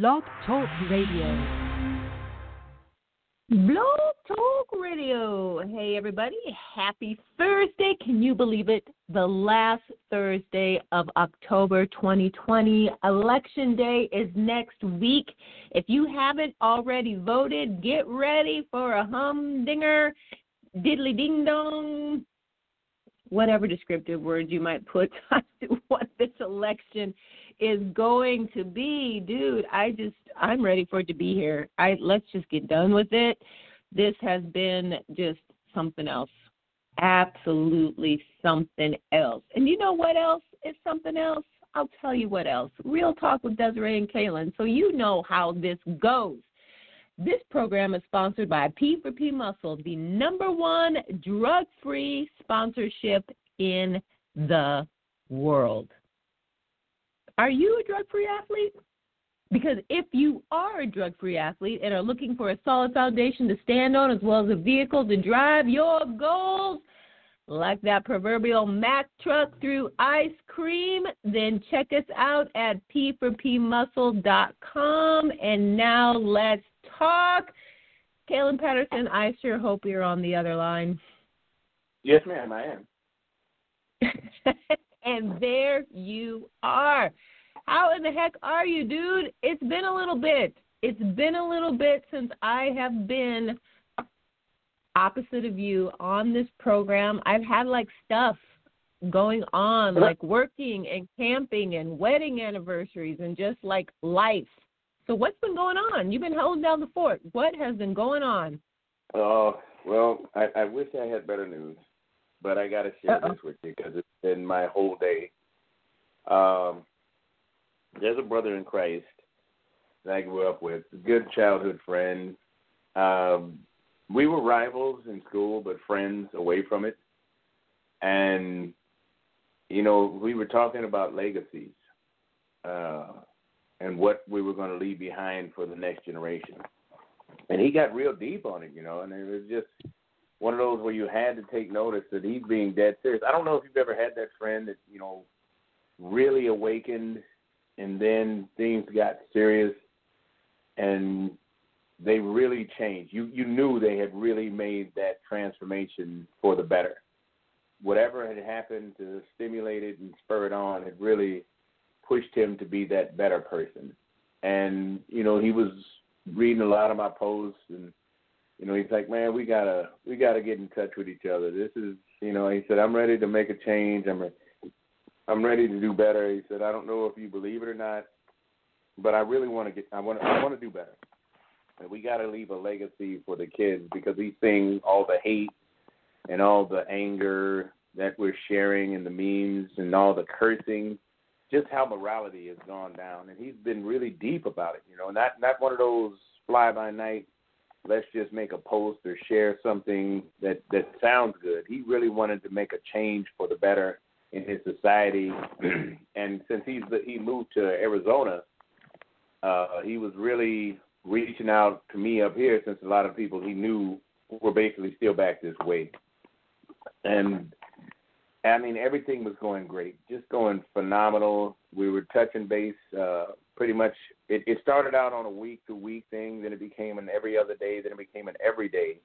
Blog Talk Radio. Blog Talk Radio. Hey, everybody. Happy Thursday. Can you believe it? The last Thursday of October 2020. Election Day is next week. If you haven't already voted, get ready for a humdinger, diddly ding dong, whatever descriptive words you might put to what this election is going to be. Dude, I just I'm ready for it to be here. I let's just get done with it. This has been just something else. Absolutely something else. And you know what else is something else? I'll tell you what else. Real talk with Desiree and Kaelin. So you know how this goes. This program is sponsored by P4P Muscle, the number one drug free sponsorship in the world. Are you a drug free athlete? Because if you are a drug free athlete and are looking for a solid foundation to stand on as well as a vehicle to drive your goals, like that proverbial Mack truck through ice cream, then check us out at p4pmuscle.com. And now let's talk. Kaelin Patterson, I sure hope you're on the other line. Yes, ma'am, I am. and there you are. How in the heck are you, dude? It's been a little bit. It's been a little bit since I have been opposite of you on this program. I've had like stuff going on, like working and camping and wedding anniversaries and just like life. So what's been going on? You've been holding down the fort. What has been going on? Oh, uh, well, I, I wish I had better news, but I got to share Uh-oh. this with you because it's been my whole day. Um, there's a brother in Christ that I grew up with, a good childhood friend. Um, we were rivals in school, but friends away from it. And, you know, we were talking about legacies uh, and what we were going to leave behind for the next generation. And he got real deep on it, you know, and it was just one of those where you had to take notice that he's being dead serious. I don't know if you've ever had that friend that, you know, really awakened and then things got serious and they really changed. You you knew they had really made that transformation for the better. Whatever had happened to stimulate it and spur it on had really pushed him to be that better person. And you know he was reading a lot of my posts and you know he's like, man, we gotta we gotta get in touch with each other. This is you know he said I'm ready to make a change. I'm ready I'm ready to do better. He said, I don't know if you believe it or not, but I really want to get. I want. I want to do better. And we got to leave a legacy for the kids because he's seeing all the hate and all the anger that we're sharing and the memes and all the cursing, just how morality has gone down. And he's been really deep about it. You know, not not one of those fly by night. Let's just make a post or share something that that sounds good. He really wanted to make a change for the better in his society. and since he's he moved to Arizona, uh, he was really reaching out to me up here since a lot of people he knew were basically still back this way. And I mean everything was going great, just going phenomenal. We were touching base uh pretty much it, it started out on a week to week thing, then it became an every other day, then it became an everyday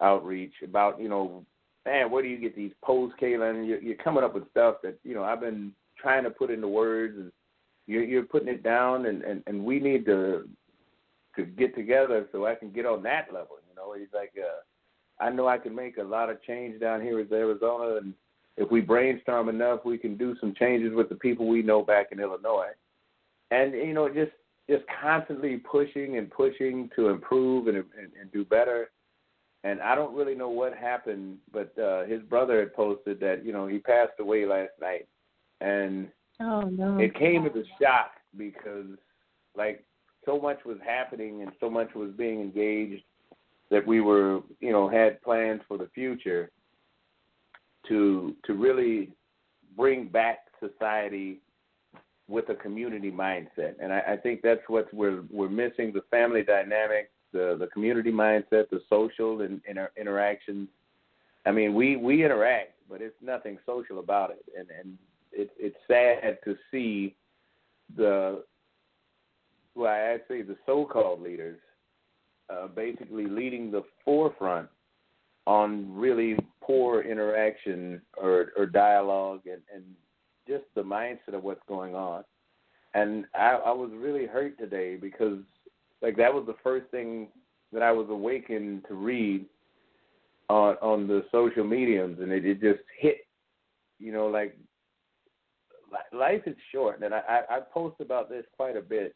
outreach about, you know, man, where do you get these posts, Kaelin? You're, you're coming up with stuff that you know I've been trying to put into words, and you're, you're putting it down, and, and and we need to to get together so I can get on that level. You know, he's like, uh, I know I can make a lot of change down here in Arizona, and if we brainstorm enough, we can do some changes with the people we know back in Illinois, and you know, just just constantly pushing and pushing to improve and and, and do better. And I don't really know what happened, but uh, his brother had posted that you know he passed away last night, and oh no, it came as a shock because like so much was happening and so much was being engaged that we were, you know, had plans for the future to to really bring back society with a community mindset. And I, I think that's what we're we're missing the family dynamic, the the community mindset, the social and inter- interactions. I mean, we we interact, but it's nothing social about it, and and it, it's sad to see the well, I say the so-called leaders uh, basically leading the forefront on really poor interaction or, or dialogue and, and just the mindset of what's going on. And I, I was really hurt today because like that was the first thing that I was awakened to read on on the social mediums, and it, it just hit, you know, like life is short, and I, I post about this quite a bit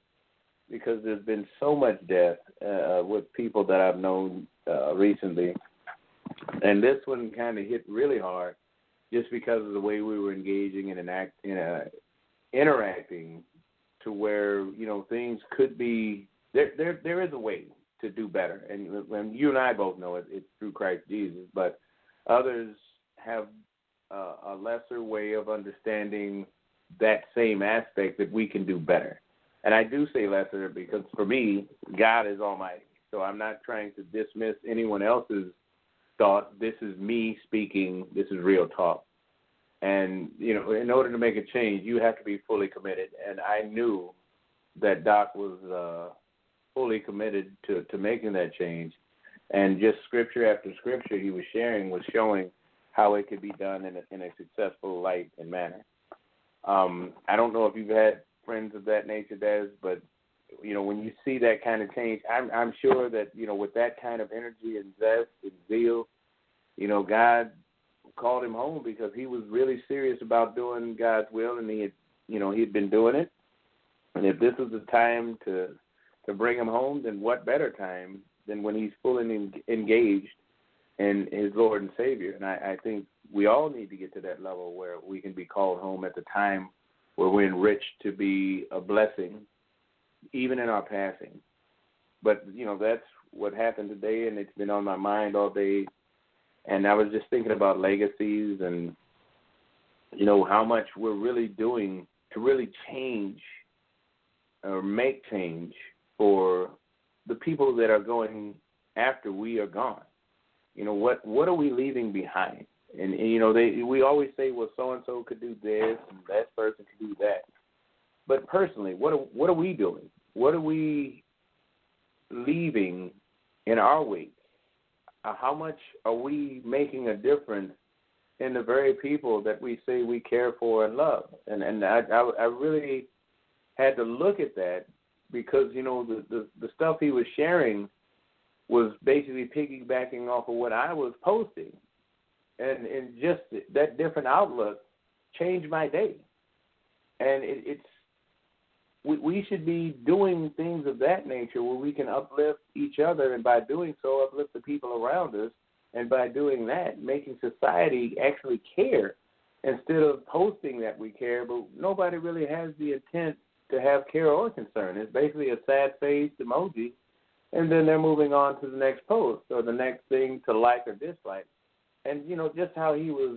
because there's been so much death uh, with people that I've known uh, recently, and this one kind of hit really hard just because of the way we were engaging and enact, in a, interacting to where you know things could be there. There there is a way to do better, and when you and I both know it, it's through Christ Jesus. But others have a lesser way of understanding that same aspect that we can do better. And I do say lesser because for me, God is almighty. So I'm not trying to dismiss anyone else's thought. This is me speaking. This is real talk. And, you know, in order to make a change, you have to be fully committed. And I knew that Doc was uh, fully committed to, to making that change. And just scripture after scripture he was sharing was showing how it could be done in a, in a successful light and manner. Um, I don't know if you've had friends of that nature, Des, but you know when you see that kind of change, I'm I'm sure that you know with that kind of energy and zest and zeal, you know God called him home because he was really serious about doing God's will, and he had you know he had been doing it. And if this is the time to to bring him home, then what better time than when he's fully engaged in his Lord and Savior? And I, I think we all need to get to that level where we can be called home at the time where we're enriched to be a blessing, even in our passing. But you know that's what happened today, and it's been on my mind all day. And I was just thinking about legacies and you know how much we're really doing to really change or make change for the people that are going after we are gone. You know what what are we leaving behind? And, and you know, they we always say, well, so and so could do this, and that person could do that. But personally, what are, what are we doing? What are we leaving in our wake? Uh, how much are we making a difference in the very people that we say we care for and love? And and I I, I really had to look at that because you know the, the the stuff he was sharing was basically piggybacking off of what I was posting and and just that different outlook changed my day. And it, it's we we should be doing things of that nature where we can uplift each other, and by doing so, uplift the people around us. And by doing that, making society actually care instead of posting that we care, but nobody really has the intent to have care or concern. It's basically a sad face emoji, and then they're moving on to the next post or the next thing to like or dislike and you know just how he was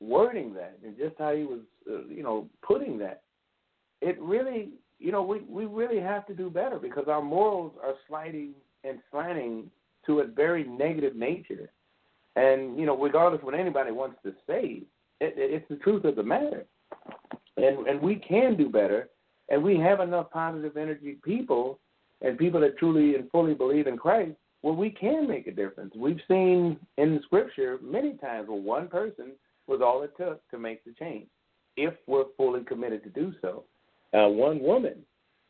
wording that and just how he was uh, you know putting that it really you know we we really have to do better because our morals are sliding and slanting to a very negative nature and you know regardless what anybody wants to say it, it's the truth of the matter and and we can do better and we have enough positive energy people and people that truly and fully believe in Christ well, we can make a difference. We've seen in the scripture many times where one person was all it took to make the change, if we're fully committed to do so. Uh, one woman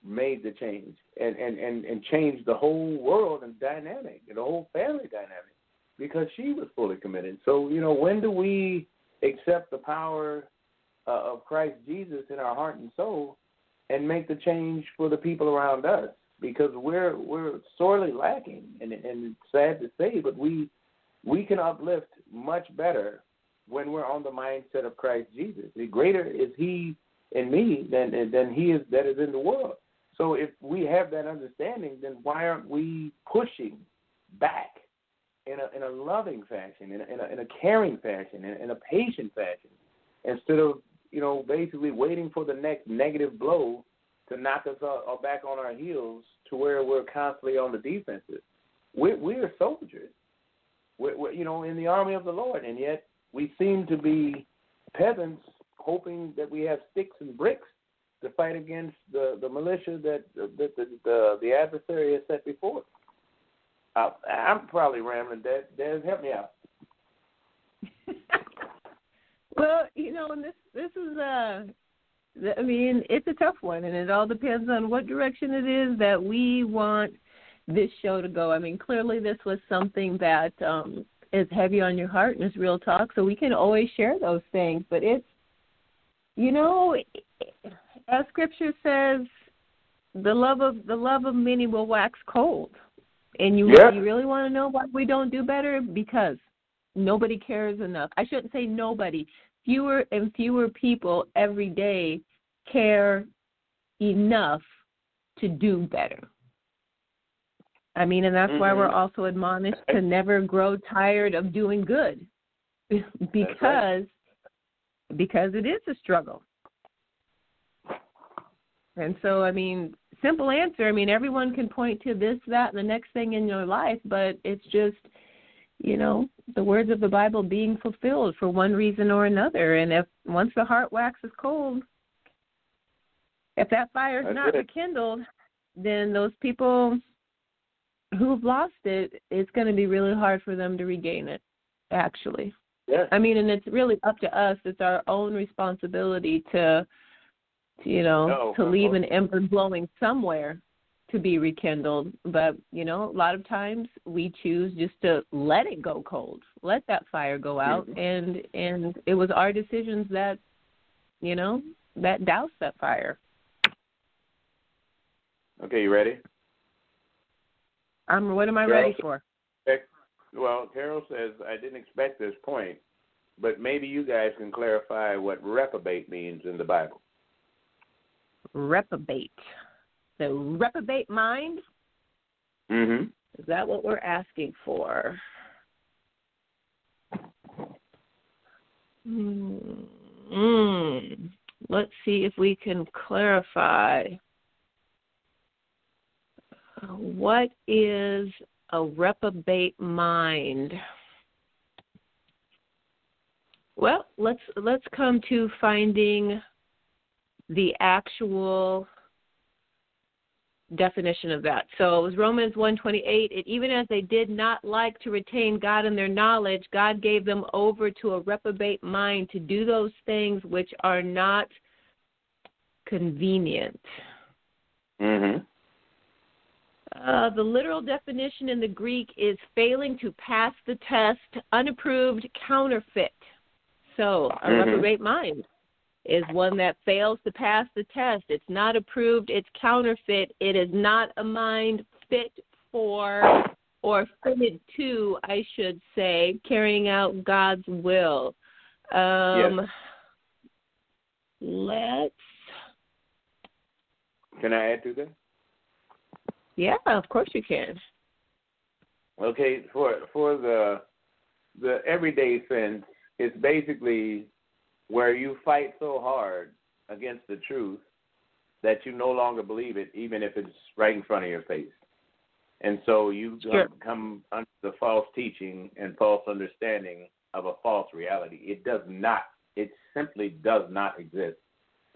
made the change and, and, and, and changed the whole world and dynamic, the whole family dynamic, because she was fully committed. So, you know, when do we accept the power uh, of Christ Jesus in our heart and soul and make the change for the people around us? because we're we're sorely lacking, and and sad to say, but we we can uplift much better when we're on the mindset of Christ Jesus. The greater is He in me than than He is that is in the world. So if we have that understanding, then why aren't we pushing back in a in a loving fashion, in a, in a, in a caring fashion, in, in a patient fashion, instead of you know basically waiting for the next negative blow to knock us all, back on our heels to where we're constantly on the defensive. We're, we're soldiers. We're, we're you know in the army of the Lord, and yet we seem to be peasants hoping that we have sticks and bricks to fight against the the militia that that the the, the adversary has set before. Uh, I'm probably rambling. Dad, Dad, help me out. well, you know, and this this is uh I mean, it's a tough one, and it all depends on what direction it is that we want this show to go. I mean, clearly this was something that um, is heavy on your heart and is real talk, so we can always share those things. But it's, you know, as Scripture says, the love of the love of many will wax cold. And you yeah. you really want to know why we don't do better? Because nobody cares enough. I shouldn't say nobody. Fewer and fewer people every day care enough to do better. I mean, and that's mm-hmm. why we're also admonished to never grow tired of doing good because right. Because it is a struggle. And so, I mean, simple answer. I mean, everyone can point to this, that, and the next thing in your life, but it's just, you know, the words of the Bible being fulfilled for one reason or another. And if once the heart waxes cold, if that fire is not rekindled, then those people who've lost it, it's going to be really hard for them to regain it. Actually, I mean, and it's really up to us. It's our own responsibility to you know, no, to leave an ember glowing somewhere to be rekindled. But, you know, a lot of times we choose just to let it go cold, let that fire go out mm-hmm. and and it was our decisions that, you know, that doused that fire. Okay, you ready? I'm what am I ready for? Well, Carol says I didn't expect this point, but maybe you guys can clarify what reprobate means in the Bible reprobate. The reprobate mind? Mm-hmm. Is that what we're asking for? Mm. Let's see if we can clarify. What is a reprobate mind? Well, let's let's come to finding the actual definition of that. So it was Romans 128. It, even as they did not like to retain God in their knowledge, God gave them over to a reprobate mind to do those things which are not convenient. Mm-hmm. Uh, the literal definition in the Greek is failing to pass the test, unapproved, counterfeit. So, a mm-hmm. reprobate mind is one that fails to pass the test. It's not approved, it's counterfeit. It is not a mind fit for or fitted to, I should say, carrying out God's will. Um, yes. Let's. Can I add to that? Yeah, of course you can. Okay, for for the the everyday sense, it's basically where you fight so hard against the truth that you no longer believe it, even if it's right in front of your face. And so you sure. come under the false teaching and false understanding of a false reality. It does not, it simply does not exist.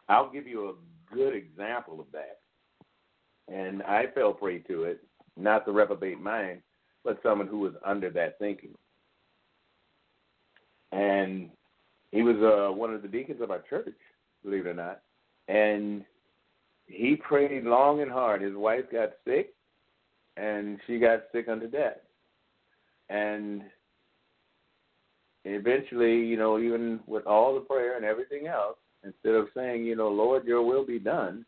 I'll give you a good example of that. And I fell prey to it, not the reprobate mind, but someone who was under that thinking. And he was uh, one of the deacons of our church, believe it or not, and he prayed long and hard. His wife got sick, and she got sick unto death, and eventually, you know, even with all the prayer and everything else, instead of saying, you know, Lord, Your will be done,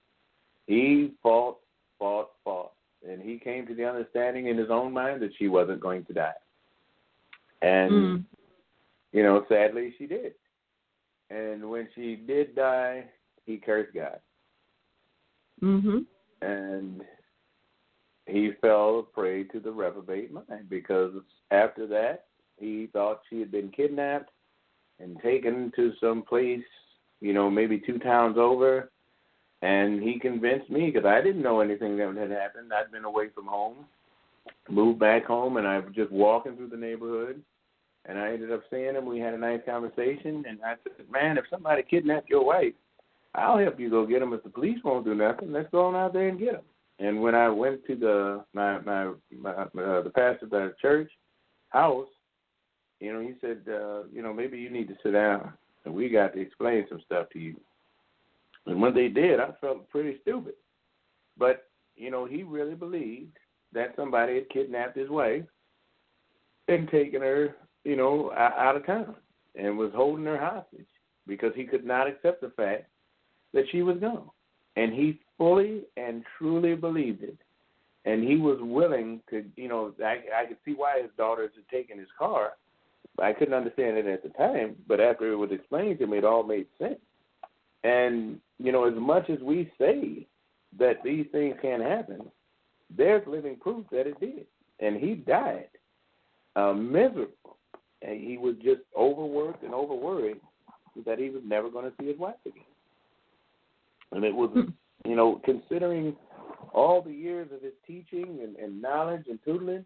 he fought, fought, fought, and he came to the understanding in his own mind that she wasn't going to die, and. Mm. You know, sadly, she did and when she did die, he cursed God. Mhm. and he fell prey to the reprobate mind because after that he thought she had been kidnapped and taken to some place, you know, maybe two towns over. And he convinced me because I didn't know anything that had happened. I'd been away from home, moved back home, and I was just walking through the neighborhood. And I ended up seeing him. We had a nice conversation, and I said, "Man, if somebody kidnapped your wife, I'll help you go get him. If the police won't do nothing, let's go on out there and get him." And when I went to the my my, my uh, the pastor of the church house, you know, he said, uh, you know, maybe you need to sit down and we got to explain some stuff to you. And when they did, I felt pretty stupid. But, you know, he really believed that somebody had kidnapped his wife and taken her, you know, out of town and was holding her hostage because he could not accept the fact that she was gone. And he fully and truly believed it. And he was willing to, you know, I, I could see why his daughters had taken his car I couldn't understand it at the time, but after it was explained to me, it all made sense. And you know, as much as we say that these things can't happen, there's living proof that it did. And he died uh, miserable, and he was just overworked and overworried that he was never going to see his wife again. And it was, you know, considering all the years of his teaching and, and knowledge and tutelage,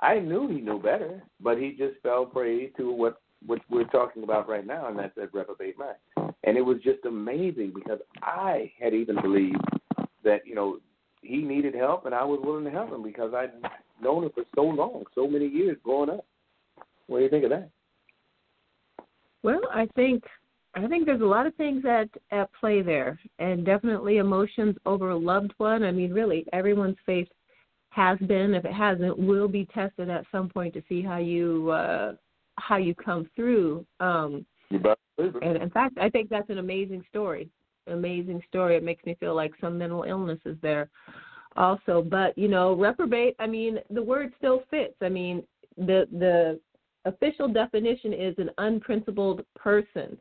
I knew he knew better, but he just fell prey to what what we're talking about right now, and that's that reprobate mind. And it was just amazing because I had even believed that you know he needed help, and I was willing to help him because I'd known him for so long, so many years growing up. What do you think of that? Well, I think I think there's a lot of things at at play there, and definitely emotions over a loved one. I mean, really, everyone's faith has been, if it hasn't, will be tested at some point to see how you uh, how you come through. Um, and in fact, I think that's an amazing story. Amazing story. It makes me feel like some mental illness is there also. But you know, reprobate. I mean, the word still fits. I mean, the the official definition is an unprincipled person.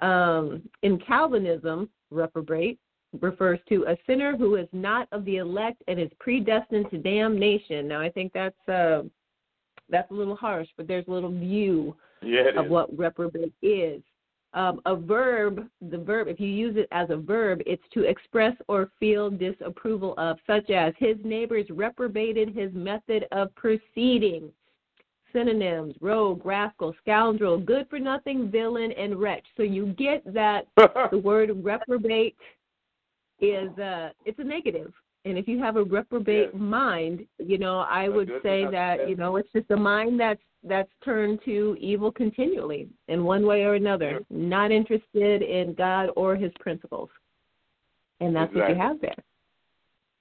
Um, in Calvinism, reprobate refers to a sinner who is not of the elect and is predestined to damnation. Now, I think that's uh, that's a little harsh, but there's a little view yeah, of what reprobate is. Um, a verb, the verb, if you use it as a verb, it's to express or feel disapproval of, such as his neighbors reprobated his method of proceeding. Synonyms: rogue, rascal, scoundrel, good for nothing, villain, and wretch. So you get that the word reprobate is uh it's a negative. and if you have a reprobate yes. mind you know i would say that you know it's just a mind that's that's turned to evil continually in one way or another not interested in god or his principles. And that's exactly. what you have there.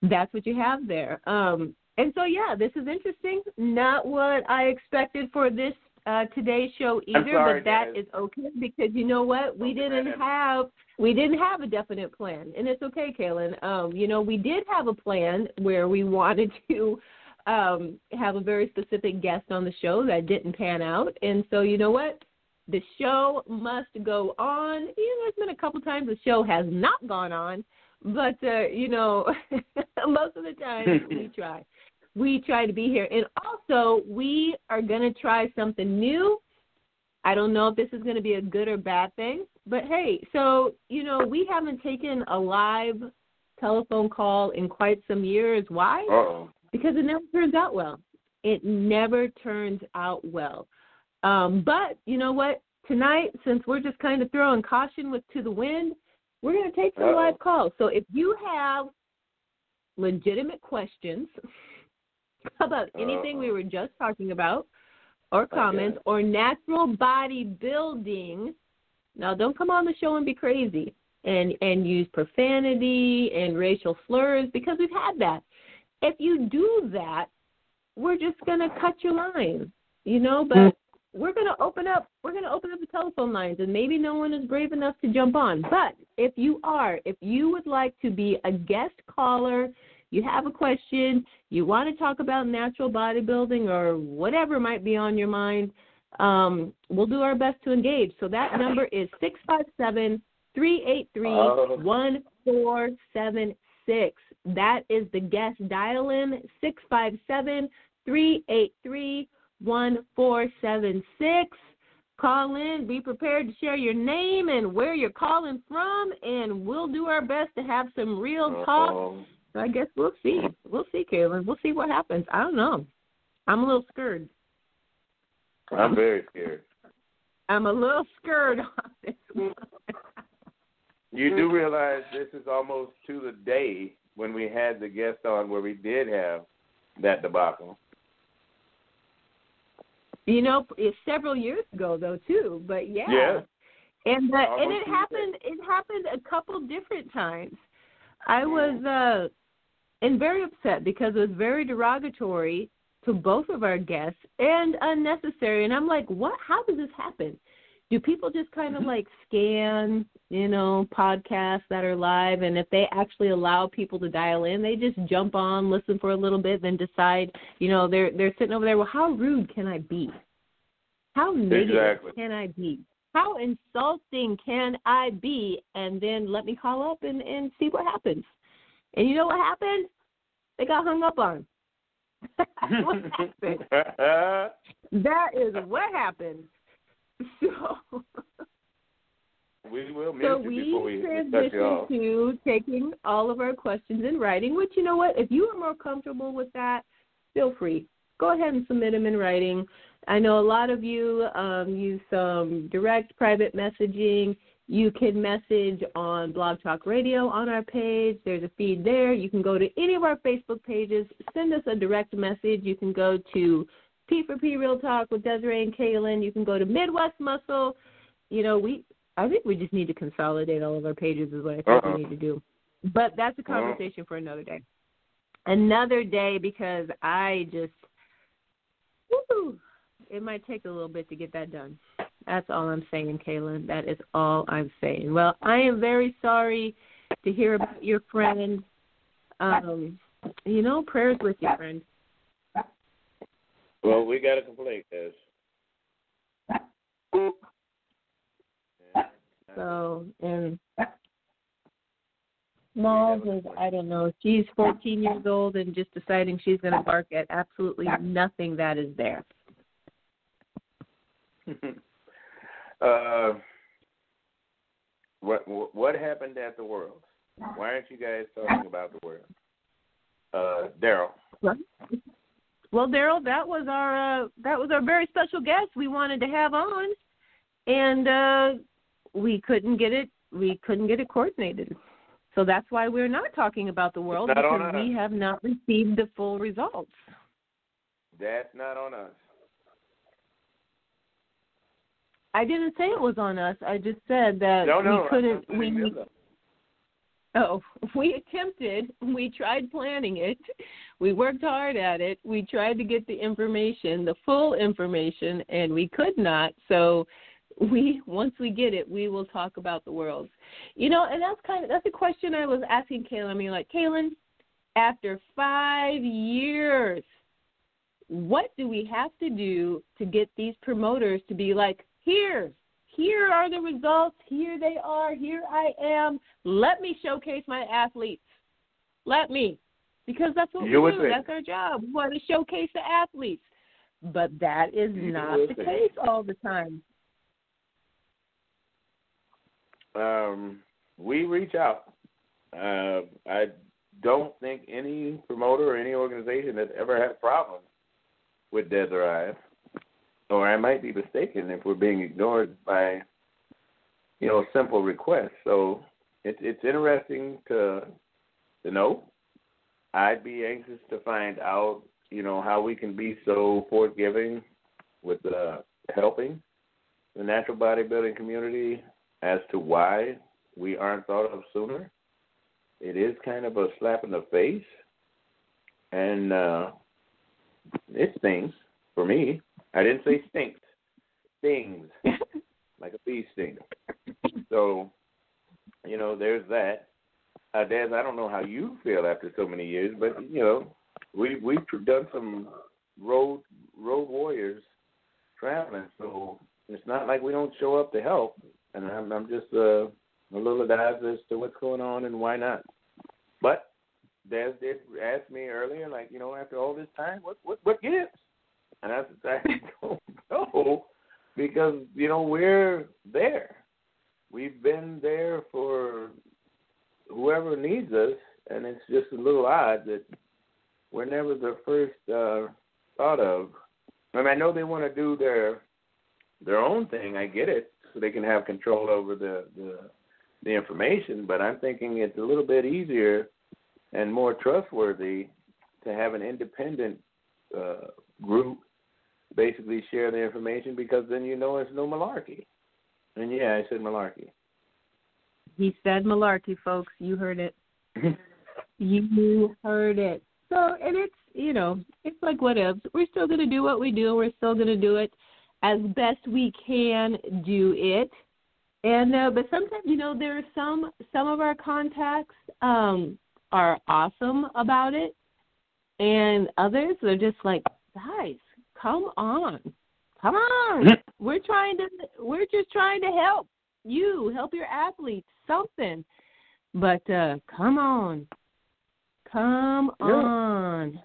That's what you have there. Um and so yeah this is interesting. Not what i expected for this uh today's show either sorry, but that is okay because you know what? We didn't have we didn't have a definite plan, and it's okay, Kaelin. Um, you know, we did have a plan where we wanted to um, have a very specific guest on the show that didn't pan out, and so you know what? The show must go on. You know, there's been a couple times the show has not gone on, but uh, you know, most of the time we try. We try to be here, and also we are going to try something new. I don't know if this is going to be a good or bad thing, but hey, so you know we haven't taken a live telephone call in quite some years. Why? Uh-oh. Because it never turns out well. It never turns out well. Um, but you know what? Tonight, since we're just kind of throwing caution with to the wind, we're going to take some Uh-oh. live calls. So if you have legitimate questions about anything Uh-oh. we were just talking about, or comments, or natural body building now, don't come on the show and be crazy and and use profanity and racial slurs because we've had that if you do that, we're just going to cut your line, you know, but mm. we're going to open up we're going to open up the telephone lines and maybe no one is brave enough to jump on. But if you are, if you would like to be a guest caller, you have a question, you want to talk about natural bodybuilding or whatever might be on your mind, um, we'll do our best to engage. So that number is 657 383 1476 six. That is the guest dial in six five seven three eight three one four seven six. Call in, be prepared to share your name and where you're calling from, and we'll do our best to have some real talk. So I guess we'll see. We'll see, Caitlin. We'll see what happens. I don't know. I'm a little scared. I'm very scared. I'm a little scared on this one. You do realize this is almost to the day when we had the guest on where we did have that debacle. You know, it's several years ago though too. But yeah, Yeah. and uh, and it happened. It happened a couple different times. I was uh and very upset because it was very derogatory to both of our guests and unnecessary. And I'm like, what? How does this happen? Do people just kind of mm-hmm. like scan, you know, podcasts that are live, and if they actually allow people to dial in, they just jump on, listen for a little bit, then decide, you know, they're they're sitting over there. Well, how rude can I be? How negative Exactly. can I be? How insulting can I be? And then let me call up and and see what happens. And you know what happened? They got hung up on. What happened. That is what happened. So, we will mute so we before we off. to taking all of our questions in writing. Which you know what, if you are more comfortable with that, feel free. Go ahead and submit them in writing. I know a lot of you um, use some direct private messaging. You can message on Blog Talk Radio on our page. There's a feed there. You can go to any of our Facebook pages, send us a direct message. You can go to P for P Real Talk with Desiree and Kaelin. You can go to Midwest Muscle. You know, we I think we just need to consolidate all of our pages is what I think Uh-uh. we need to do. But that's a conversation for another day. Another day because I just woo, it might take a little bit to get that done. That's all I'm saying, Kaelin. That is all I'm saying. Well, I am very sorry to hear about your friend. Um, you know, prayers with your friend. Well, we got a complaint, Des. So, and Smalls is, I don't know, she's 14 years old and just deciding she's going to bark at absolutely nothing that is there. uh, what what happened at the World? Why aren't you guys talking about the World? Uh, Daryl. Well, Daryl, that was our uh, that was our very special guest we wanted to have on, and uh, we couldn't get it we couldn't get it coordinated. So that's why we're not talking about the world because us. we have not received the full results. That's not on us. I didn't say it was on us. I just said that No, no, we couldn't. We. Oh, we attempted. We tried planning it. We worked hard at it. We tried to get the information, the full information, and we could not. So we once we get it, we will talk about the world. You know, and that's kind of that's a question I was asking Kaelin. I mean, like Kaelin, after five years, what do we have to do to get these promoters to be like, here, here are the results, here they are, here I am. Let me showcase my athletes. Let me. Because that's what You we do. think. That's our job. We want to showcase the athletes. But that is You not the think. case all the time. Um, we reach out. Uh, I don't think any promoter or any organization has ever had problems with Desiree. Or I might be mistaken if we're being ignored by, you know, simple requests. So it's it's interesting to to know. I'd be anxious to find out, you know, how we can be so forgiving with uh, helping the natural bodybuilding community as to why we aren't thought of sooner. It is kind of a slap in the face, and uh, it stings for me. I didn't say stinks, stings like a bee sting. So, you know, there's that. Uh, Daz, I don't know how you feel after so many years, but you know, we we've done some road road warriors traveling, so it's not like we don't show up to help. And I'm I'm just uh, a little advised as to what's going on and why not. But Des did ask me earlier, like you know, after all this time, what what what gives? And said, I don't know, because you know we're there. We've been there for whoever needs us, and it's just a little odd that we're never the first uh, thought of. I mean, I know they want to do their their own thing. I get it, so they can have control over the the, the information. But I'm thinking it's a little bit easier and more trustworthy to have an independent uh, group basically share the information because then you know it's no malarkey. And yeah, I said malarkey. He said malarkey, folks. You heard it. you heard it. So, and it's you know, it's like whatevs. We're still gonna do what we do. We're still gonna do it as best we can do it. And uh, but sometimes you know there are some some of our contacts um, are awesome about it, and others are just like, guys, come on, come on. we're trying to we're just trying to help you help your athletes something, but uh, come on, come Yeah. on.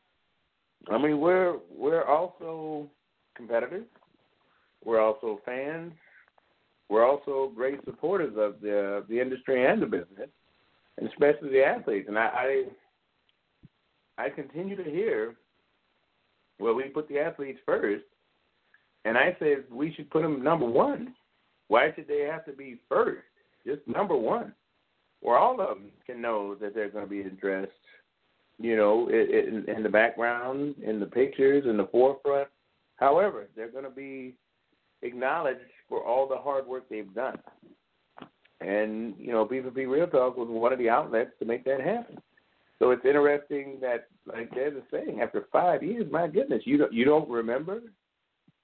I mean, we're we're also competitors. We're also fans. We're also great supporters of the the industry and the business, and especially the athletes. And I I, I continue to hear, well, we put the athletes first, and I said we should put them number one. Why should they have to be first? Just number one, where all of them can know that they're going to be addressed you know, in, in the background, in the pictures, in the forefront. However, they're going to be acknowledged for all the hard work they've done. And, you know, B2B Real Talk was one of the outlets to make that happen. So it's interesting that, like Des is saying, after five years, my goodness, you don't you don't remember?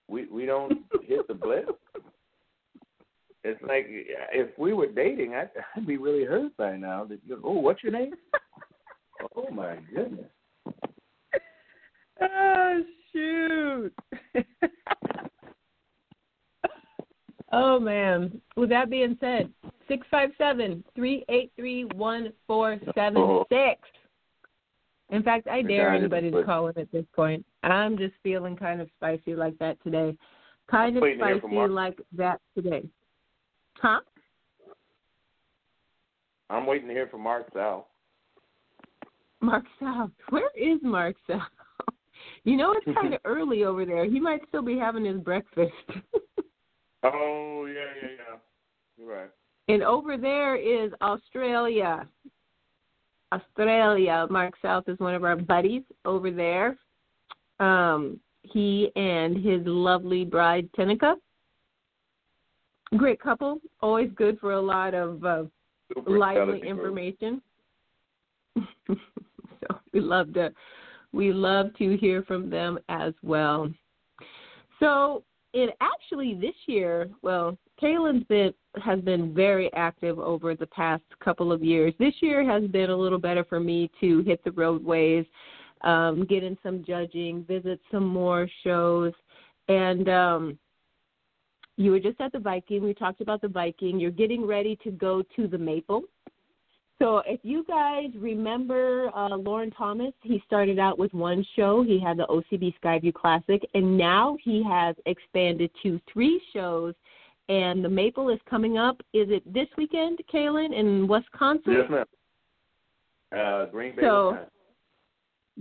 We we don't hit the blip. It's like if we were dating, I'd, I'd be really hurt by now. That you, oh, what's your name? Oh my goodness. Oh shoot. oh man. With that being said, six five seven three eight three one four seven six. In fact, I dare anybody to call in at this point. I'm just feeling kind of spicy like that today. Kind of Waiting to hear spicy like that today. Huh? I'm waiting to hear from Mark Sal. Mark South. Where is Mark South? You know it's kind of early over there. He might still be having his breakfast. Oh yeah, yeah, yeah. You're right. and over there is Australia. Australia. Mark South is one of our buddies over there. Um, he and his lovely bride Tenica. Great couple. Always good for a lot of uh, lively information. so we love to we love to hear from them as well. So it actually this year, well, Kaylin's been has been very active over the past couple of years. This year has been a little better for me to hit the roadways, um, get in some judging, visit some more shows, and um, you were just at the Viking. We talked about the Viking. You're getting ready to go to the Maple. So if you guys remember uh, Lauren Thomas, he started out with one show. He had the OCB Skyview Classic, and now he has expanded to three shows. And the Maple is coming up. Is it this weekend, Kaelin, in Wisconsin? Yes, ma'am. Uh, Green Bay. So- Wisconsin.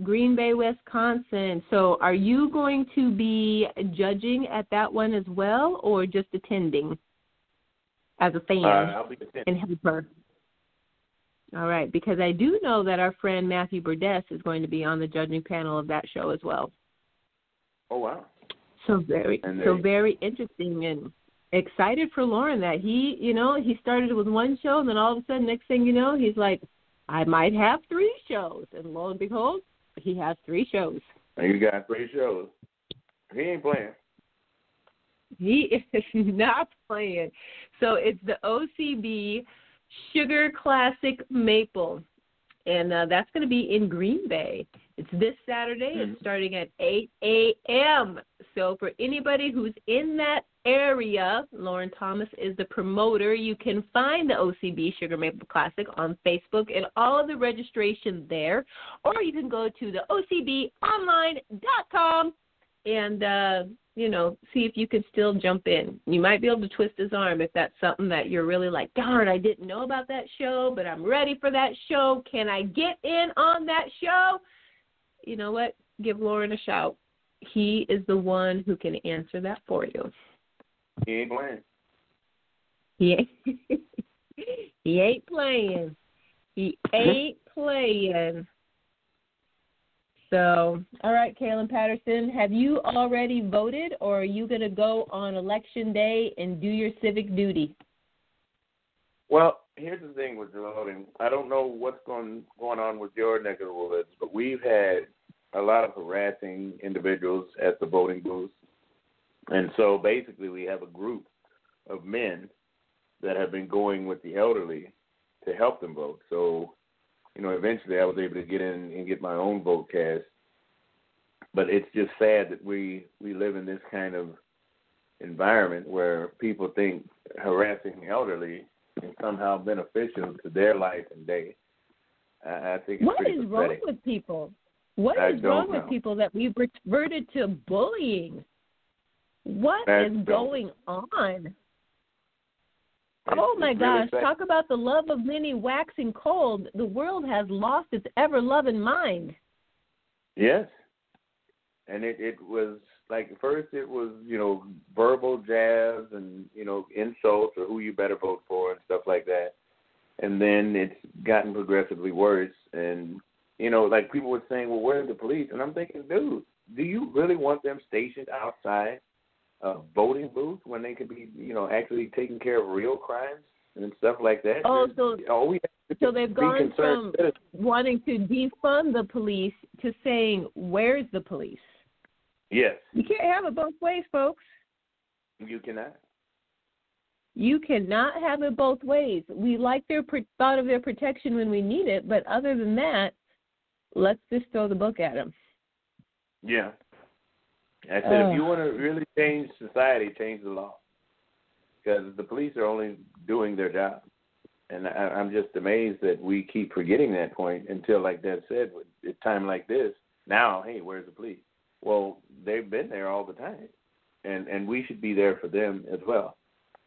Green Bay, Wisconsin. So are you going to be judging at that one as well, or just attending as a fan? Uh, I'll be attending. and helper. All right, because I do know that our friend Matthew Burdess is going to be on the judging panel of that show as well. Oh wow. So very, so very interesting and excited for Lauren that he, you know, he started with one show and then all of a sudden, next thing you know, he's like, I might have three shows, and lo and behold, he has three shows. And you got three shows. He ain't playing. He is not playing. So it's the OCB Sugar Classic Maple. And uh, that's going to be in Green Bay. It's this Saturday. It's starting at 8 a.m. So for anybody who's in that area. Lauren Thomas is the promoter. You can find the OCB Sugar Maple Classic on Facebook and all of the registration there, or you can go to the OCBOnline.com and uh, you know see if you can still jump in. You might be able to twist his arm if that's something that you're really like, darn, I didn't know about that show, but I'm ready for that show. Can I get in on that show? You know what? Give Lauren a shout. He is the one who can answer that for you. He ain't playing. He ain't, he ain't playing. He ain't playing. So, all right, Kaelin Patterson, have you already voted, or are you going to go on election day and do your civic duty? Well, here's the thing with voting. I don't know what's going going on with your neck of the woods, but we've had a lot of harassing individuals at the voting booth, and so basically we have a group of men that have been going with the elderly to help them vote. So you know, eventually I was able to get in and get my own vote cast. But it's just sad that we we live in this kind of environment where people think harassing the elderly is somehow beneficial to their life and day. I, I think it's what pathetic. wrong with people? What I is wrong don't with people that we've reverted to bullying? What is going on? It's- oh my really gosh, talk about the love of many waxing cold. The world has lost its ever loving mind. Yes. And it, it was like first it was, you know, verbal jabs and, you know, insults or who you better vote for and stuff like that. And then it's gotten progressively worse and you know, like people were saying, Well, where's the police? And I'm thinking, dude, do you really want them stationed outside a voting booth when they could be, you know, actually taking care of real crimes and stuff like that? Oh, so all we have to so they've gone from citizens. wanting to defund the police to saying, "Where's the police?" Yes, You can't have it both ways, folks. you cannot. You cannot have it both ways. We like their pro- thought of their protection when we need it, but other than that, let's just throw the book at them. Yeah. I said, if you want to really change society, change the law. Because the police are only doing their job. And I, I'm just amazed that we keep forgetting that point until, like Dad said, with a time like this, now, hey, where's the police? Well, they've been there all the time. And, and we should be there for them as well.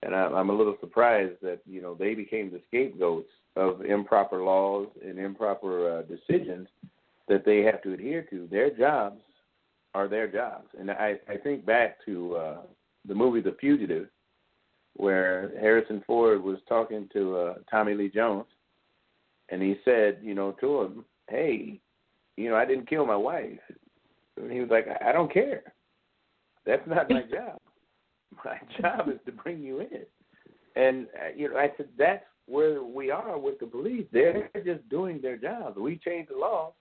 And I, I'm a little surprised that, you know, they became the scapegoats of improper laws and improper uh, decisions that they have to adhere to. Their jobs are their jobs. And I, I think back to uh, the movie The Fugitive, where Harrison Ford was talking to uh, Tommy Lee Jones, and he said, you know, to him, hey, you know, I didn't kill my wife. And he was like, I don't care. That's not my job. My job is to bring you in. And, uh, you know, I said, that's where we are with the police. They're just doing their jobs. We change the law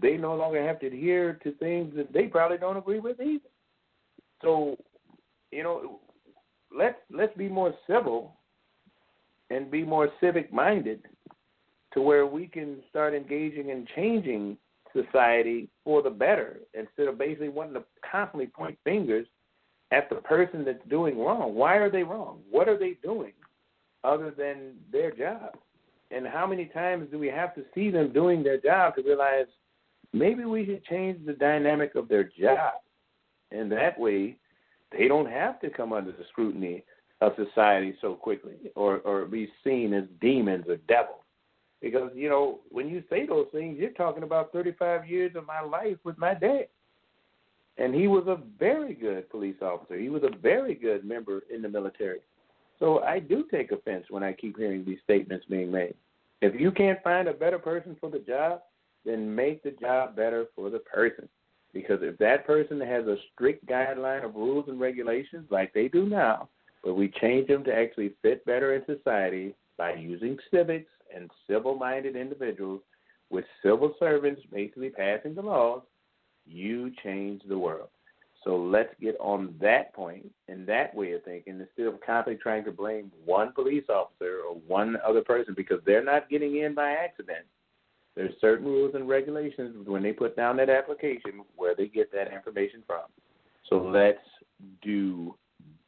they no longer have to adhere to things that they probably don't agree with either. So, you know, let's let's be more civil and be more civic minded to where we can start engaging and changing society for the better instead of basically wanting to constantly point fingers at the person that's doing wrong. Why are they wrong? What are they doing other than their job? And how many times do we have to see them doing their job to realize maybe we should change the dynamic of their job. And that way, they don't have to come under the scrutiny of society so quickly or, or be seen as demons or devils. Because, you know, when you say those things, you're talking about 35 years of my life with my dad. And he was a very good police officer. He was a very good member in the military. So I do take offense when I keep hearing these statements being made. If you can't find a better person for the job, then make the job better for the person. Because if that person has a strict guideline of rules and regulations like they do now, but we change them to actually fit better in society by using civics and civil minded individuals with civil servants basically passing the laws, you change the world. So let's get on that point and that way of thinking instead of constantly trying to blame one police officer or one other person because they're not getting in by accident. There's certain rules and regulations when they put down that application where they get that information from. So let's do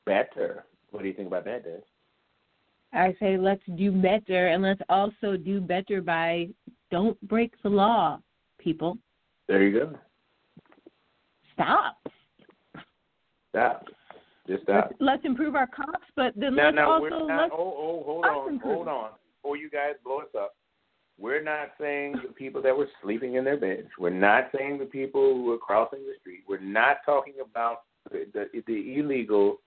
better. What do you think about that, Des? I say let's do better, and let's also do better by don't break the law, people. There you go. Stop. Stop. Just stop. Let's, let's improve our cops, but then No, let's no, also not. let's Oh, oh, hold on, improve. hold on. Before you guys blow us up, we're not saying the people that were sleeping in their beds. We're not saying the people who were crossing the street. We're not talking about the the, the illegal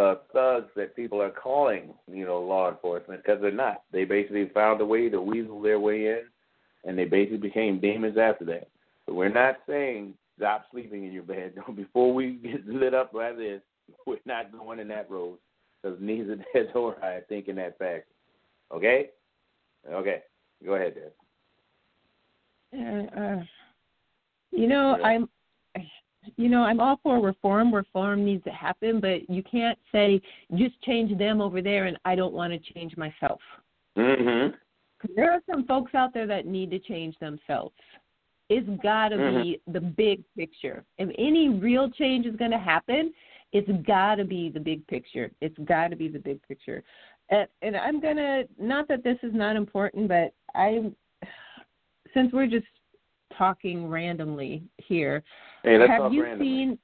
uh, thugs that people are calling, you know, law enforcement because they're not. They basically found a way to weasel their way in, and they basically became demons after that. But we're not saying stop sleeping in your bed. Before we get lit up by this, we're not going in that road because neither Des or I think in that fashion. Okay? Okay. Go ahead, Des. Uh, uh, you know, Yeah. I'm, you know, I'm all for reform. Reform needs to happen, but you can't say just change them over there, and I don't want to change myself. Mm-hmm. 'Cause there are some folks out there that need to change themselves. It's got to be the big picture. If any real change is going to happen, it's got to be the big picture. It's got to be the big picture. And, and I'm gonna not that this is not important, but I, since we're just talking randomly here, Hey, have you randomly. seen?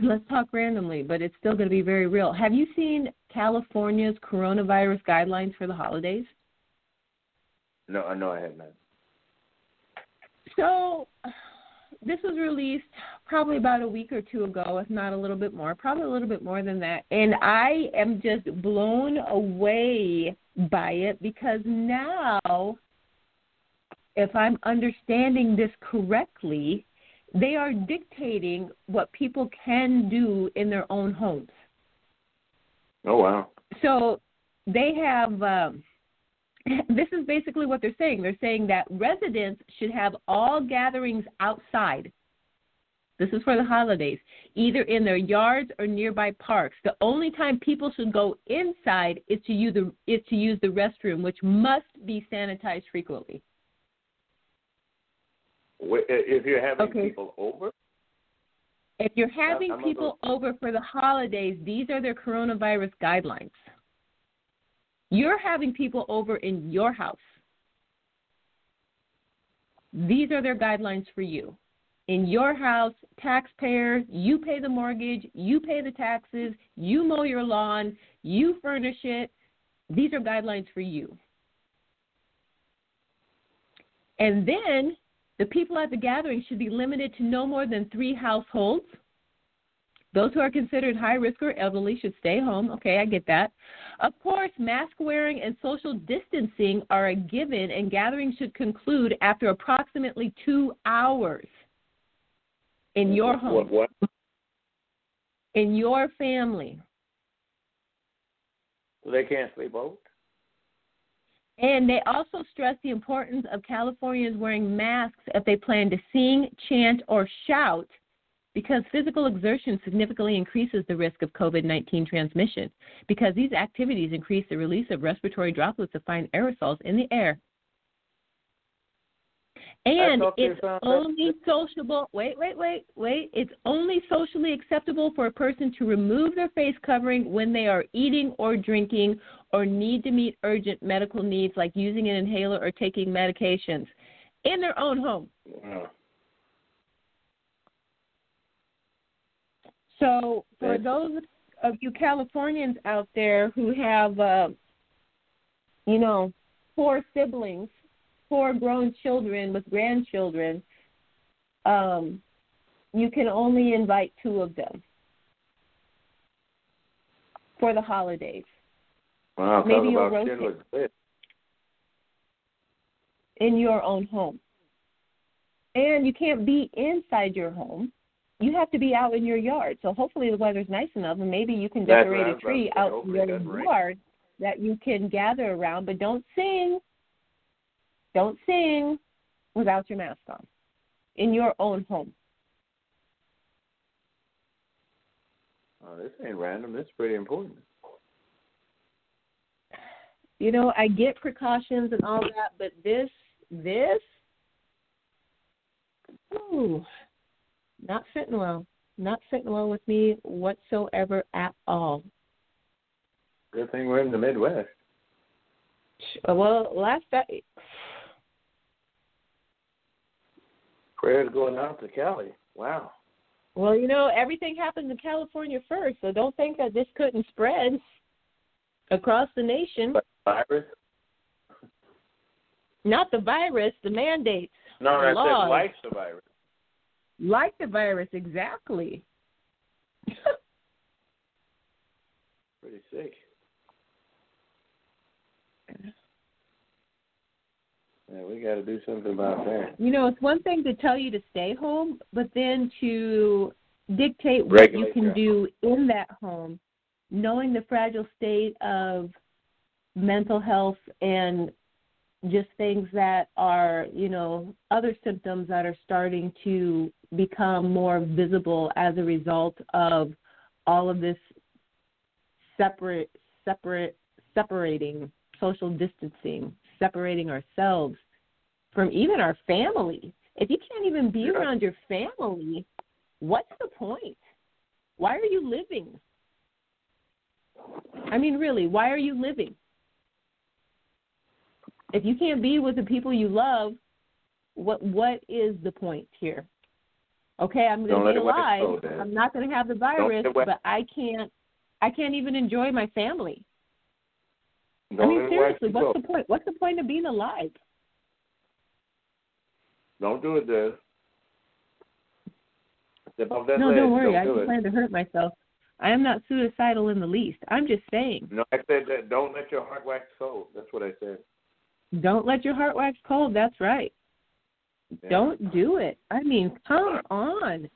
Let's talk randomly, but it's still going to be very real. Have you seen California's coronavirus guidelines for the holidays? No, I no, I have not. So, this was released probably about a week or two ago, if not a little bit more, probably a little bit more than that. And I am just blown away by it because now, if I'm understanding this correctly, they are dictating what people can do in their own homes. Oh wow. So they have. Um, this is basically what they're saying. They're saying that residents should have all gatherings outside. This is for the holidays, either in their yards or nearby parks. The only time people should go inside is to use the is to use the restroom, which must be sanitized frequently. If you're having Okay. people over, If you're having I'm people over for the holidays, these are their coronavirus guidelines. You're having people over in your house. These are their guidelines for you. In your house, taxpayer, you pay the mortgage, you pay the taxes, you mow your lawn, you furnish it. These are guidelines for you. And then the people at the gathering should be limited to no more than three households. Those who are considered high risk or elderly should stay home. Okay, I get that. Of course, mask wearing and social distancing are a given, and gatherings should conclude after approximately two hours in your home, what? what? in your family. So they can't sleep over. And they also stress the importance of Californians wearing masks if they plan to sing, chant, or shout because physical exertion significantly increases the risk of COVID 19 transmission because these activities increase the release of respiratory droplets of fine aerosols in the air. And it's only sociable. Wait, wait, wait, wait. It's only socially acceptable for a person to remove their face covering when they are eating or drinking or need to meet urgent medical needs like using an inhaler or taking medications in their own home. Wow. So, for those of you Californians out there who have, uh, you know, four siblings, four grown children with grandchildren, um, you can only invite two of them for the holidays Wow. Maybe you'll rotate. In your own home. And you can't be inside your home. You have to be out in your yard. So hopefully the weather's nice enough, and maybe you can decorate a was about to tree out in your yard that you can gather around. But don't sing. Don't sing without your mask on in your own home. Oh, this ain't random. This is pretty important. You know, I get precautions and all that, but this, this, ooh, not fitting well. Not fitting well with me whatsoever at all. Good thing we're in the Midwest. Well, last I, Prayers going out to Cali. Wow. well, you know, everything happened in California first, so don't think that this couldn't spread across the nation. But virus? Not the virus, the mandates. No, the I laws. said life's the virus. Like the virus, exactly. Pretty sick. Yeah, we got to do something about that. You know, it's one thing to tell you to stay home, but then to dictate what you can your do in that home, knowing the fragile state of mental health and just things that are, you know, other symptoms that are starting to become more visible as a result of all of this separate separate separating social distancing separating ourselves from even our family. If you can't even be Yeah. around your family what's the point? Why are you living? I mean really why are you living? If you can't be with the people you love what what is the point here? Okay i'm going to be alive. i'm not going to have the virus but i can't i can't even enjoy my family. I Don't mean, seriously, what's the point? What's the point of being alive? Don't do it, Des. Step off that no, ledge. don't worry. I do just plan to hurt myself. I am not suicidal in the least. I'm just saying, No, I said that. Don't let your heart wax cold. That's what I said. don't let your heart wax cold. That's right. Yeah. Don't do it. I mean, come on.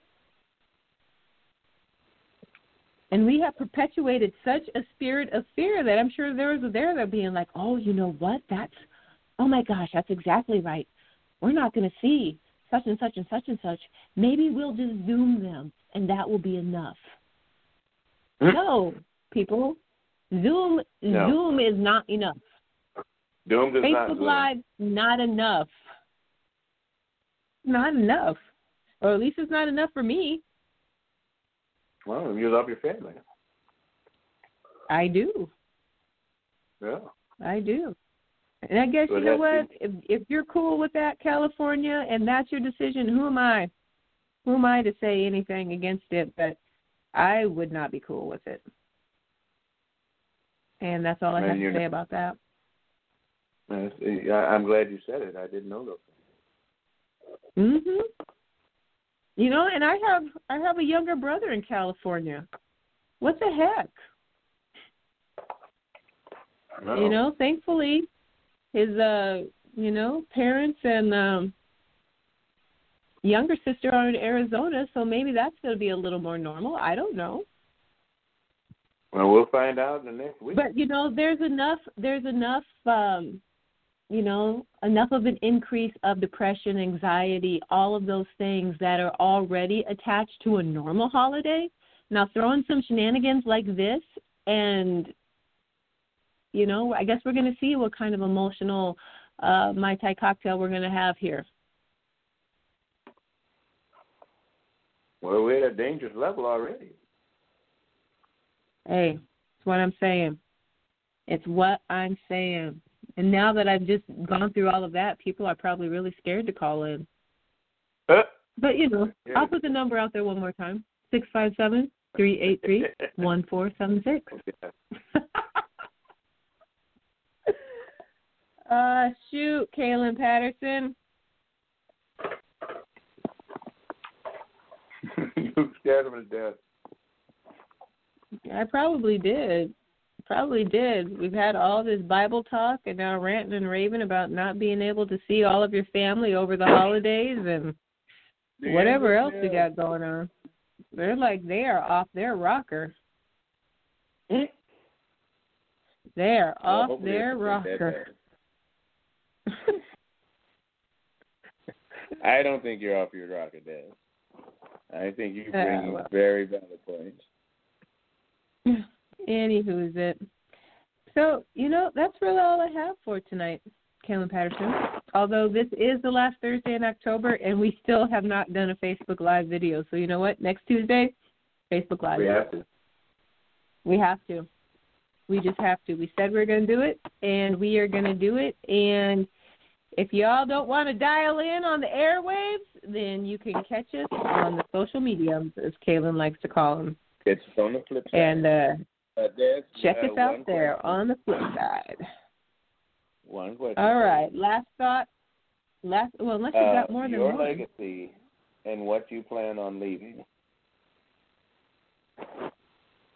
And we have perpetuated such a spirit of fear that I'm sure there was there that being like, oh, you know what? That's, oh my gosh, that's exactly right. We're not going to see such and such and such and such. Maybe we'll just Zoom them, and that will be enough. Hmm? No, people, Zoom No. Zoom is not enough. Not Facebook Zoom. Live, not enough. Not enough. Or at least it's not enough for me. Well, you love your family. I do. Yeah. I do. And I guess So you know what? If if you're cool with that, California, and that's your decision, who am I? Who am I to say anything against it? But I would not be cool with it. And that's all I And have to say not- about that. I- I'm glad you said it. I didn't know those. Mhm. You know, and I have I have a younger brother in California. What the heck? You know, thankfully his uh you know, parents and um younger sister are in Arizona, so maybe that's gonna be a little more normal. I don't know. Well, we'll find out in the next week. But you know, there's enough there's enough um you know, enough of an increase of depression, anxiety, all of those things that are already attached to a normal holiday. Now throw in some shenanigans like this and you know, I guess we're gonna see what kind of emotional uh Mai Tai cocktail we're gonna have here. well, we're at a dangerous level already. Hey, it's what I'm saying. It's what I'm saying. And now that I've just gone through all of that, people are probably really scared to call in. Uh, But you know, Yeah. I'll put the number out there one more time: six five seven three eight three one four seven six. Uh, shoot, Kaelin Patterson. you scared him to death. I probably did. Probably did. We've had all this Bible talk and now ranting and raving about not being able to see all of your family over the holidays and whatever else we got going on. They're like they are off their rocker. They are Well, off their rocker. bad. I don't think you're off your rocker, Dad. I think you Uh, bring well. very valid points. Anywho's it. So, you know, that's really all I have for tonight. Kaelin Patterson. Although this is the last Thursday in October, and we still have not done a Facebook Live video. So you know what? Next Tuesday, Facebook Live. We have to. We have to. We just have to. We said we are going to do it, and we are going to do it. And if y'all don't want to dial in on the airwaves, then you can catch us on the social mediums, as Kaelin likes to call them. It's on the flip side. And uh, Uh, check uh, us out there question. on the flip side. One question. All right. Last thought. Last. Well, unless you Uh, got more than one. your legacy and what you plan on leaving.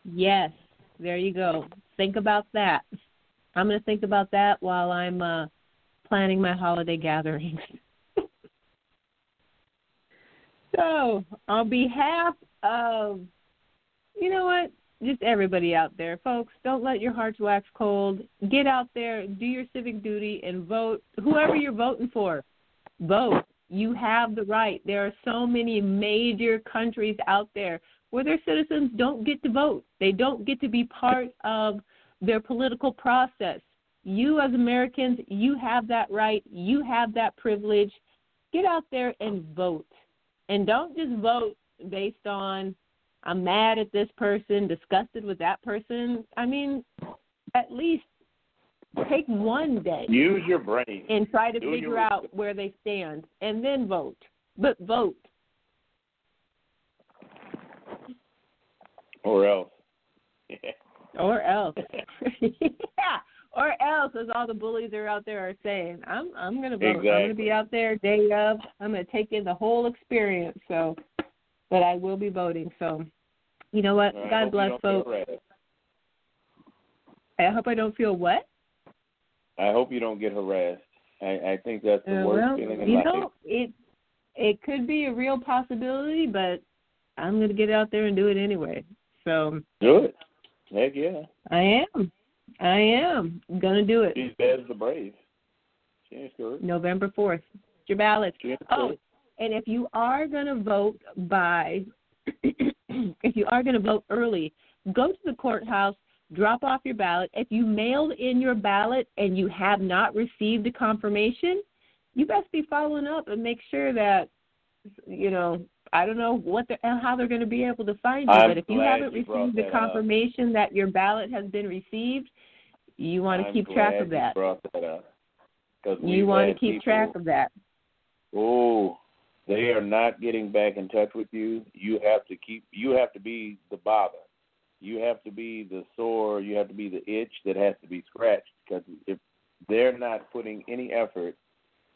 Yes. There you go. Think about that. I'm going to think about that while I'm uh, planning my holiday gatherings. so, on behalf of, you know what, just everybody out there, folks, don't let your hearts wax cold. Get out there, do your civic duty, and vote. Whoever you're voting for, vote. You have the right. There are so many major countries out there where their citizens don't get to vote. They don't get to be part of their political process. You, as Americans, you have that right. You have that privilege. Get out there and vote. And don't just vote based on, I'm mad at this person, disgusted with that person. I mean, at least take one day Use your brain. and try to Do figure out research. where they stand and then vote. But vote. Or else. Or else. yeah. Or else, as all the bullies are out there are saying, I'm I'm gonna vote. I'm gonna be out there day of. I'm gonna take in the whole experience. So, but I will be voting. So, you know what? I God bless folks. I hope I don't feel what. I hope you don't get harassed. I, I think that's the Uh, worst well, feeling in you life. know, it it could be a real possibility, but I'm gonna get out there and do it anyway. So Do it. Heck yeah. I am. I am gonna do it. She's bad as the brave. She ain't scared. November fourth. Your ballot. Oh, and if you are gonna vote by, if you are gonna vote early, go to the courthouse. Drop off your ballot. If you mailed in your ballot and you have not received a confirmation, you best be following up and make sure that, you know, I don't know what the how they're going to be able to find you, I'm but if you haven't you received the that up. confirmation that your ballot has been received, you want to keep track of that. You that You want to keep people- track of that. Oh, they are not getting back in touch with you. You have to keep. You have to be the bother. You have to be the sore. You have to be the itch that has to be scratched. Because if they're not putting any effort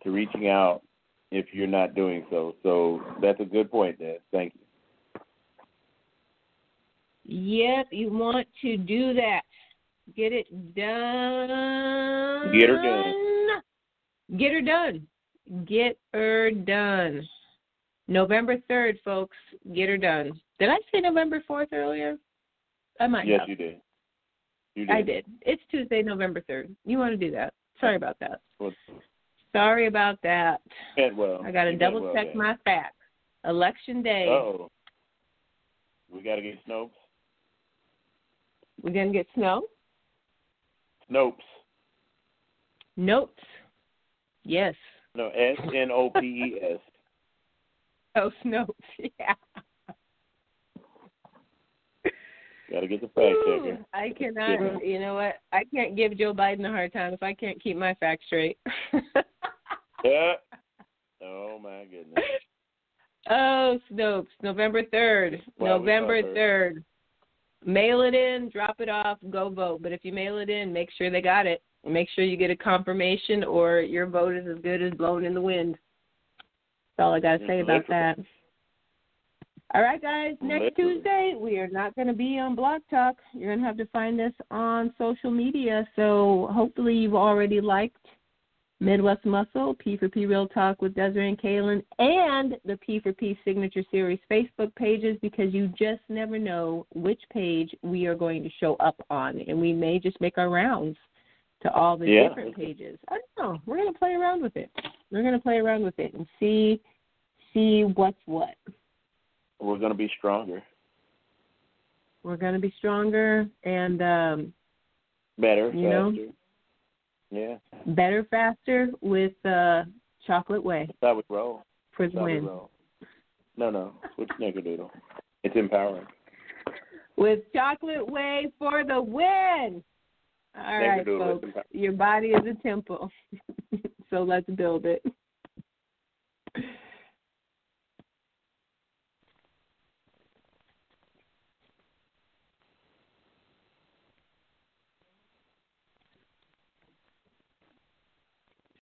to reaching out, if you're not doing so, so that's a good point, Dad. Thank you. Yep, you want to do that. Get it done. Get her done. Get her done. Get her done. November 3rd, folks. Get her done. Did I say November 4th earlier? I might Yes, have. you did. You did. I did. It's Tuesday, November 3rd. You want to do that. Sorry about that. Well, Sorry about that. well. I got to double well, check Dad. my facts. Election day. Uh-oh. We got to get Snopes. We're going to get snow? Nopes. Notes. Yes. No, S N O P E S. Oh, Snopes, yeah. Gotta get the fact checker. I cannot, you know what? I can't give Joe Biden a hard time if I can't keep my facts straight. yeah. Oh, my goodness. Oh, Snopes, November 3rd. Well, November 3rd. Mail it in, drop it off, go vote. But if you mail it in, make sure they got it. Make sure you get a confirmation, or your vote is as good as blown in the wind. That's all I got to say about that. All right, guys. Next Tuesday, we are not going to be on Blog Talk. You're going to have to find us on social media. So hopefully, you've already liked Midwest Muscle, P for P Real Talk with Desiree and Kaelin, and the P for P Signature Series Facebook pages because you just never know which page we are going to show up on. And we may just make our rounds to all the Yeah. different pages. I don't know. We're going to play around with it. We're going to play around with it and see see what's what. We're gonna be stronger, We're going to be stronger and um better, You know? Yeah. Better faster with uh, chocolate whey That's how we roll. for the win. No, no. Switch Snickerdoodle. It's empowering. With chocolate whey for the win. All right, folks. Your body is a temple, so let's build it.